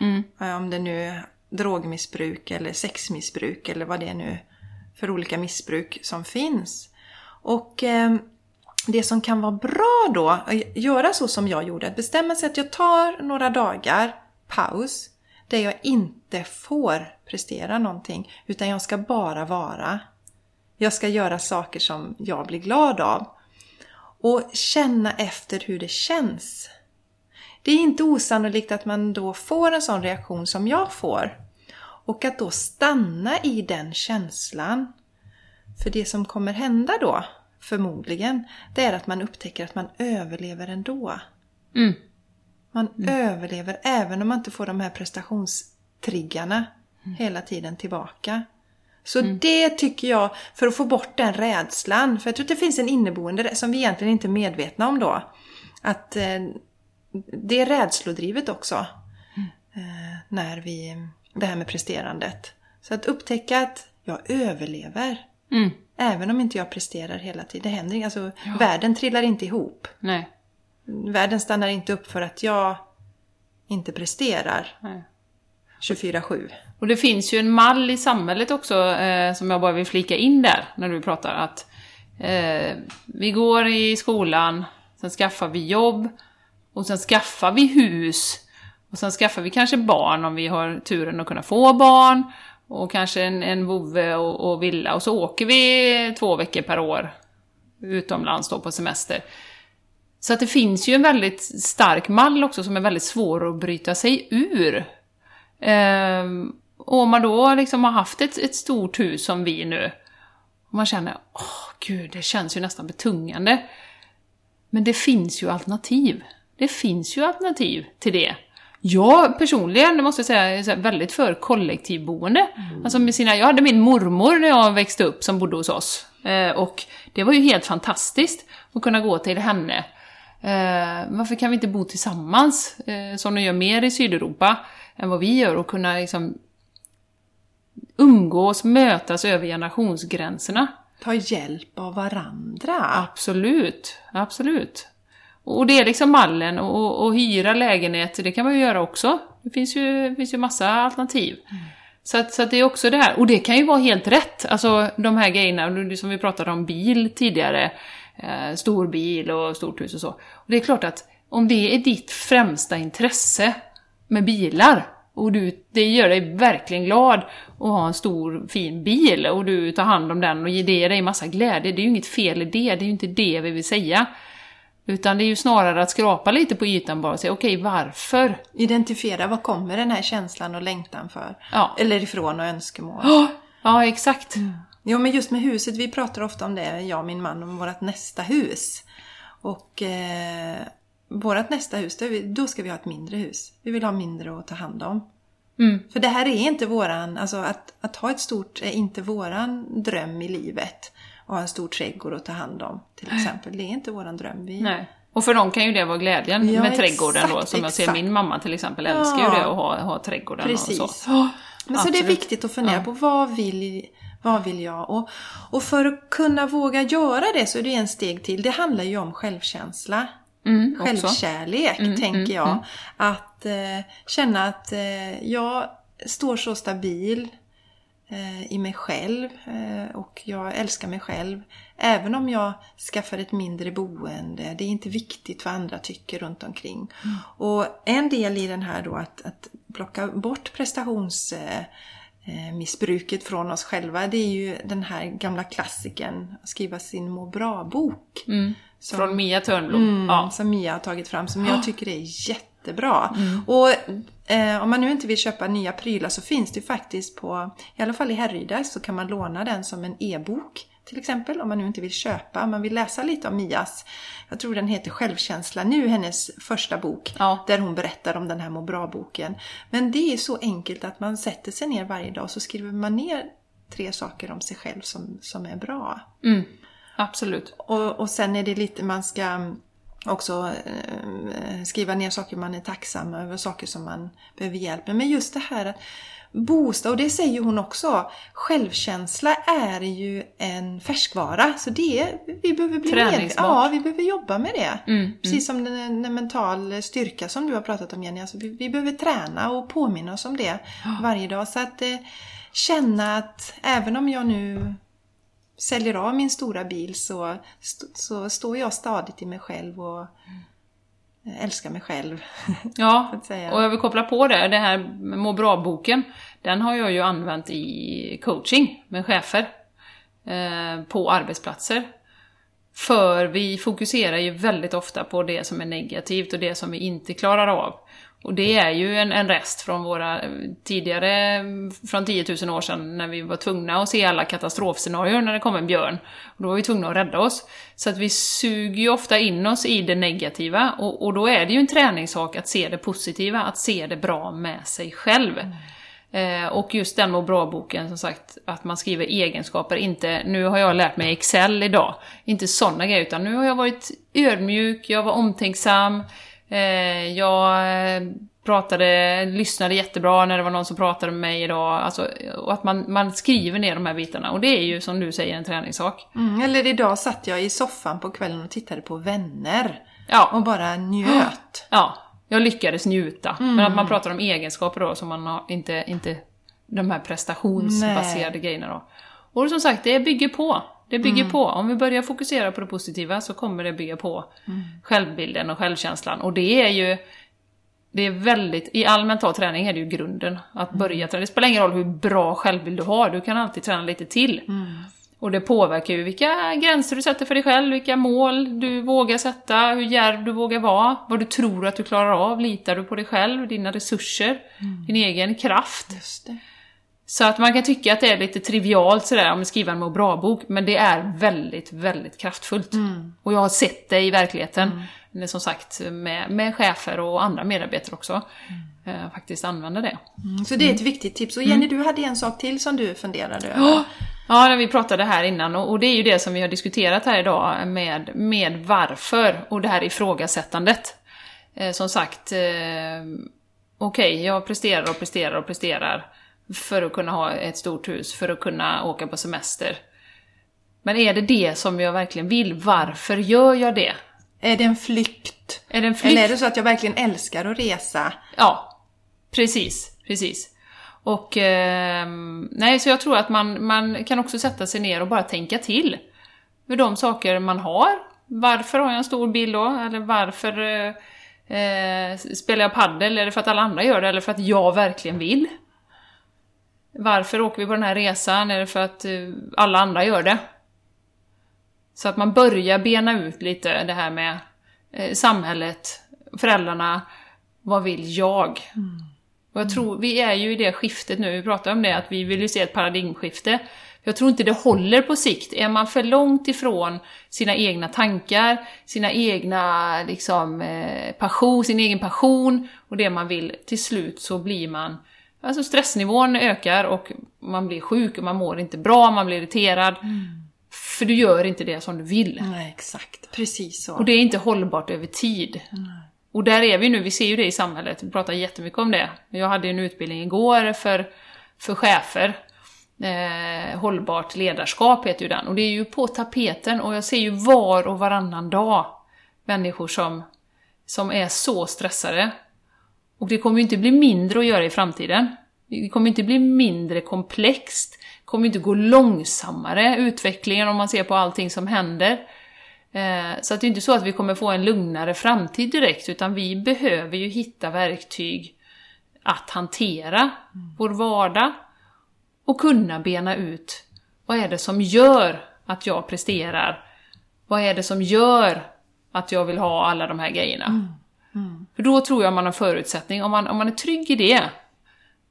Mm. Om det nu är drogmissbruk eller sexmissbruk eller vad det är nu för olika missbruk som finns. Och eh, det som kan vara bra då, att göra så som jag gjorde, att bestämma sig att jag tar några dagar paus där jag inte får prestera någonting, utan jag ska bara vara. Jag ska göra saker som jag blir glad av. Och känna efter hur det känns. Det är inte osannolikt att man då får en sån reaktion som jag får. Och att då stanna i den känslan. För det som kommer hända då, förmodligen, det är att man upptäcker att man överlever ändå. Mm. Man mm. överlever även om man inte får de här prestationstriggarna mm. hela tiden tillbaka. Så mm. det tycker jag, för att få bort den rädslan, för jag tror att det finns en inneboende som vi egentligen inte är medvetna om då. Att eh, det är rädslodrivet också. Mm. Eh, när vi, det här med presterandet. Så att upptäcka att jag överlever. Mm. Även om inte jag presterar hela tiden. Det händer alltså, ja. Världen trillar inte ihop. Nej. Världen stannar inte upp för att jag inte presterar. 24-7. Och det finns ju en mall i samhället också eh, som jag bara vill flika in där när du pratar att eh, vi går i skolan, sen skaffar vi jobb och sen skaffar vi hus och sen skaffar vi kanske barn om vi har turen att kunna få barn och kanske en, en vovve och, och villa och så åker vi två veckor per år utomlands då på semester. Så att det finns ju en väldigt stark mall också som är väldigt svår att bryta sig ur. Ehm, och om man då liksom har haft ett, ett stort hus som vi nu, och man känner åh oh, gud, det känns ju nästan betungande. Men det finns ju alternativ. Det finns ju alternativ till det. Jag personligen, måste jag säga, är väldigt för kollektivboende. Mm. Alltså med sina, jag hade min mormor när jag växte upp som bodde hos oss. Eh, och det var ju helt fantastiskt att kunna gå till henne Eh, varför kan vi inte bo tillsammans, eh, som de gör mer i Sydeuropa än vad vi gör, och kunna liksom umgås, mötas över generationsgränserna? Ta hjälp av varandra? Absolut, absolut. Och det är liksom mallen, och, och hyra lägenhet, det kan man ju göra också. Det finns ju, finns ju massa alternativ. Mm. Så, att, så att det är också det här, och det kan ju vara helt rätt, alltså de här grejerna, som vi pratade om bil tidigare, eh, stor bil och stort hus och så. Och det är klart att om det är ditt främsta intresse med bilar och du, det gör dig verkligen glad att ha en stor fin bil och du tar hand om den och ger det dig massa glädje. Det är ju inget fel i det, det är ju inte det vi vill säga. Utan det är ju snarare att skrapa lite på ytan bara och säga okej, okay, varför? Identifiera, vad kommer den här känslan och längtan för? Ja. Eller ifrån och önskemål. Ja, exakt. Mm. Jo, men just med huset, vi pratar ofta om det, jag och min man, om vårt nästa hus. Och eh, vårt nästa hus, då ska vi ha ett mindre hus. Vi vill ha mindre att ta hand om. Mm. För det här är inte våran, alltså att, att ha ett stort är inte våran dröm i livet. Och ha en stor trädgård att ta hand om till exempel. Det är inte våran dröm. Vi... Nej. Och för dem kan ju det vara glädjen ja, med trädgården exakt, då. Som jag ser min mamma till exempel älskar ja. ju det att ha, ha trädgården Precis. och så. Men så det är viktigt att fundera ja. på vad vill vad vill jag? Och, och för att kunna våga göra det så är det en steg till. Det handlar ju om självkänsla. Mm, Självkärlek, mm, tänker mm, jag. Mm, att eh, känna att eh, jag står så stabil eh, i mig själv eh, och jag älskar mig själv. Även om jag skaffar ett mindre boende. Det är inte viktigt vad andra tycker runt omkring. Mm. Och en del i den här då att, att plocka bort prestations eh, Eh, missbruket från oss själva det är ju den här gamla klassiken, skriva sin må bra-bok. Mm. Från Mia Törnblom. Mm, ja. Som Mia har tagit fram, som jag tycker är jättebra. Mm. Och Eh, om man nu inte vill köpa nya prylar så finns det ju faktiskt på, i alla fall i Härryda, så kan man låna den som en e-bok. Till exempel om man nu inte vill köpa, om man vill läsa lite om Mias, jag tror den heter Självkänsla nu, hennes första bok. Ja. Där hon berättar om den här må bra-boken. Men det är så enkelt att man sätter sig ner varje dag och så skriver man ner tre saker om sig själv som, som är bra. Mm. Absolut. Och, och sen är det lite, man ska också eh, skriva ner saker man är tacksam över, saker som man behöver hjälp med. Men just det här att boosta, och det säger hon också, självkänsla är ju en färskvara. Så det vi behöver bli med. Ja, vi behöver jobba med det. Mm, Precis som den, den mental styrka som du har pratat om Jenny. Alltså vi, vi behöver träna och påminna oss om det varje dag. Så att eh, känna att även om jag nu säljer av min stora bil så, så står jag stadigt i mig själv och älskar mig själv. Ja, och jag vill koppla på det, det här må bra-boken, den har jag ju använt i coaching med chefer eh, på arbetsplatser. För vi fokuserar ju väldigt ofta på det som är negativt och det som vi inte klarar av. Och det är ju en, en rest från våra tidigare, från 10 000 år sedan, när vi var tvungna att se alla katastrofscenarier när det kom en björn. Och då var vi tvungna att rädda oss. Så att vi suger ju ofta in oss i det negativa, och, och då är det ju en träningssak att se det positiva, att se det bra med sig själv. Eh, och just den må bra-boken, som sagt, att man skriver egenskaper, inte nu har jag lärt mig Excel idag, inte sådana grejer, utan nu har jag varit ödmjuk, jag var omtänksam, jag eh, pratade, lyssnade jättebra när det var någon som pratade med mig idag, alltså, och att man, man skriver ner de här bitarna. Och det är ju som du säger en träningssak. Mm, eller idag satt jag i soffan på kvällen och tittade på Vänner. Ja. Och bara njöt. Ja, jag lyckades njuta. Men att man pratar om egenskaper då, som man har inte, inte de här prestationsbaserade Nej. grejerna då. Och som sagt, det bygger på. Det bygger på. Om vi börjar fokusera på det positiva så kommer det bygga på självbilden och självkänslan. Och det är ju det är väldigt, i all mental träning är det ju grunden. Att börja träna. Det spelar ingen roll hur bra självbild du har, du kan alltid träna lite till. Och det påverkar ju vilka gränser du sätter för dig själv, vilka mål du vågar sätta, hur djärv du vågar vara, vad du tror att du klarar av, litar du på dig själv, dina resurser, din egen kraft. Så att man kan tycka att det är lite trivialt sådär om skriva en må bra-bok, men det är väldigt, väldigt kraftfullt. Och jag har sett det i verkligheten, mm. som sagt med, med chefer och andra medarbetare också, eh, faktiskt använda det. Mm, så det är ett viktigt tips. Och Jenny, du hade en sak till som du funderade över. Ja, Ja, när vi pratade här innan och det är ju det som vi har diskuterat här idag med, med varför och det här ifrågasättandet. Eh, som sagt, eh, okej, jag presterar och presterar och presterar för att kunna ha ett stort hus, för att kunna åka på semester. Men är det det som jag verkligen vill? Varför gör jag det? Är det en flykt? Är det en flykt? Eller är det så att jag verkligen älskar att resa? Ja, precis, precis. Och ehm, nej, så jag tror att man, man kan också sätta sig ner och bara tänka till. Med de saker man har. Varför har jag en stor bil då? Eller varför eh, eh, spelar jag paddel? Är det för att alla andra gör det? Eller för att jag verkligen vill? Varför åker vi på den här resan? Är det för att eh, alla andra gör det? Så att man börjar bena ut lite det här med eh, samhället, föräldrarna, vad vill jag? Och jag tror, vi är ju i det skiftet nu, vi pratar om det, att vi vill ju se ett paradigmskifte. Jag tror inte det håller på sikt. Är man för långt ifrån sina egna tankar, sina egna liksom, eh, passion, sin egen passion och det man vill, till slut så blir man... Alltså stressnivån ökar och man blir sjuk och man mår inte bra, man blir irriterad. För du gör inte det som du vill. Nej, exakt. Precis så. Och det är inte hållbart över tid. Och där är vi nu, vi ser ju det i samhället, vi pratar jättemycket om det. Jag hade en utbildning igår för, för chefer. Eh, hållbart ledarskap heter ju den. Och det är ju på tapeten och jag ser ju var och varannan dag människor som, som är så stressade. Och det kommer ju inte bli mindre att göra i framtiden. Det kommer inte bli mindre komplext. Det kommer inte gå långsammare, utvecklingen, om man ser på allting som händer. Eh, Så att det är inte så att vi kommer få en lugnare framtid direkt, utan vi behöver ju hitta verktyg att hantera vår vardag och kunna bena ut vad är det som gör att jag presterar? Vad är det som gör att jag vill ha alla de här grejerna? För då tror jag man har förutsättning, om man, om man är trygg i det,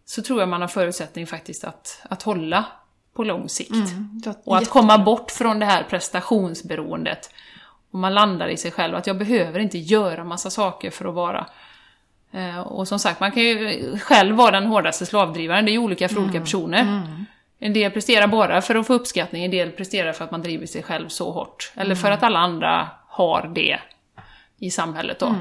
så tror jag man har förutsättning faktiskt att, att hålla på lång sikt. Och att komma bort från det här prestationsberoendet. Och man landar i sig själv, att jag behöver inte göra massa saker för att vara Eh, Och som sagt, man kan ju själv vara den hårdaste slavdrivaren, det är ju olika för olika personer. En del presterar bara för att få uppskattning, en del presterar för att man driver sig själv så hårt. Eller för att alla andra har det i samhället då.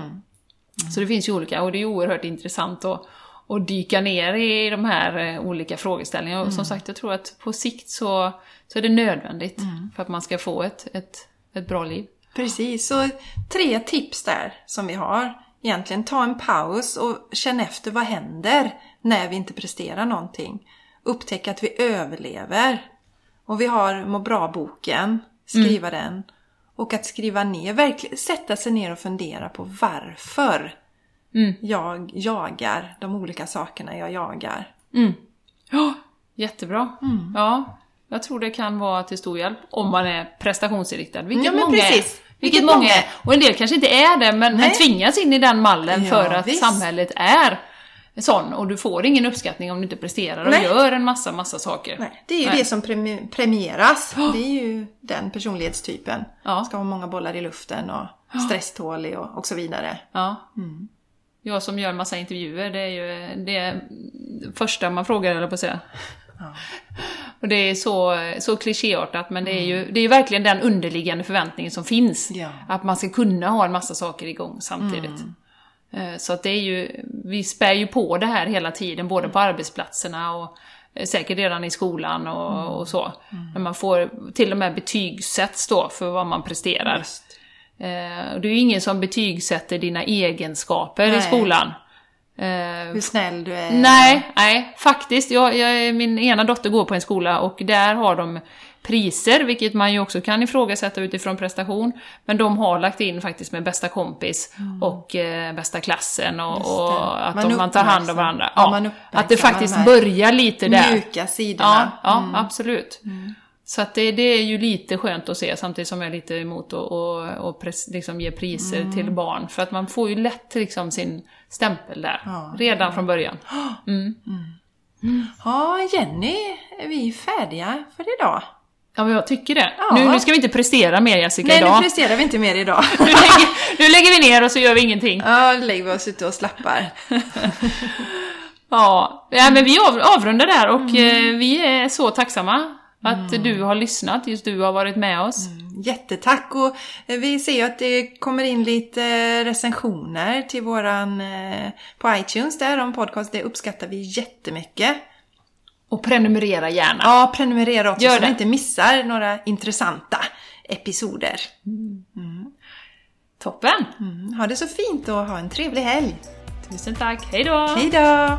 Så det finns ju olika, och det är oerhört intressant att, att dyka ner i de här eh, olika frågeställningarna. Och som sagt, jag tror att på sikt så, så är det nödvändigt för att man ska få ett, ett, ett bra liv. Precis, så tre tips där som vi har. Egentligen ta en paus och känn efter vad händer när vi inte presterar någonting. Upptäcka att vi överlever. Och vi har må bra-boken, skriva den. Och att skriva ner, verkligen sätta sig ner och fundera på varför jag jagar de olika sakerna jag jagar. Ja, jättebra. Ja, jag tror det kan vara till stor hjälp om man är prestationsinriktad. Vilket Ja, men många precis. är. Vilket, Vilket många är. Och en del kanske inte är det, men, men Nej. tvingas in i den mallen Ja, för att visst. samhället är sån. Och du får ingen uppskattning om du inte presterar och Nej. gör en massa, massa saker. Nej, det är ju Nej. det som premi- premieras. Det är ju den personlighetstypen. Ja. Ska ha många bollar i luften och stresstålig och, och så vidare. Ja. Mm. Jag som gör massa intervjuer, det är ju det första man frågar, eller på att säga. Och det är så, så klichéartat, men det är ju det är ju verkligen den underliggande förväntningen som finns. Ja. Att man ska kunna ha en massa saker igång samtidigt. Eh, Så att det är ju, vi spär ju på det här hela tiden, både på arbetsplatserna och eh, säkert redan i skolan och, och så. När man får till och med betygsätts då för vad man presterar. Eh, och det är ju ingen som betygsätter dina egenskaper i Nej. skolan. Eh, Hur snäll du är. Nej, nej, faktiskt. Jag, jag, min ena dotter går på en skola och där har de priser, vilket man ju också kan ifrågasätta utifrån prestation. Men de har lagt in faktiskt med bästa kompis och eh, bästa klassen och, Mm. Och att Man de, man tar hand om varandra. ja, Ja, att det faktiskt de börjar lite där. Mjuka sidorna. Ja, ja absolut. Så att det, det är ju lite skönt att se, samtidigt som jag är lite emot att och, och pres, liksom ge priser till barn. För att man får ju lätt liksom sin stämpel där, Ja. redan från början. Ja, Jenny, är vi färdiga för idag? Ja, men jag tycker det. Ja. Nu, nu ska vi inte prestera mer Jessica Nej, idag. nu presterar vi inte mer idag. Nu lägger, nu lägger vi ner och så gör vi ingenting. Ja, nu lägger vi oss ute och slappar. Ja, ja men vi av, avrundar där och Mm. eh, vi är så tacksamma att du har lyssnat, just du har varit med oss. Jättetack och eh, vi ser ju att det kommer in lite recensioner till våran eh, på iTunes där om podcast. Det uppskattar vi jättemycket. Och prenumerera gärna. Ja, prenumerera också Gör så det. ni inte missar några intressanta episoder. Toppen! Mm, ha det så fint och ha en trevlig helg. Tusen tack, hej då! Hej då!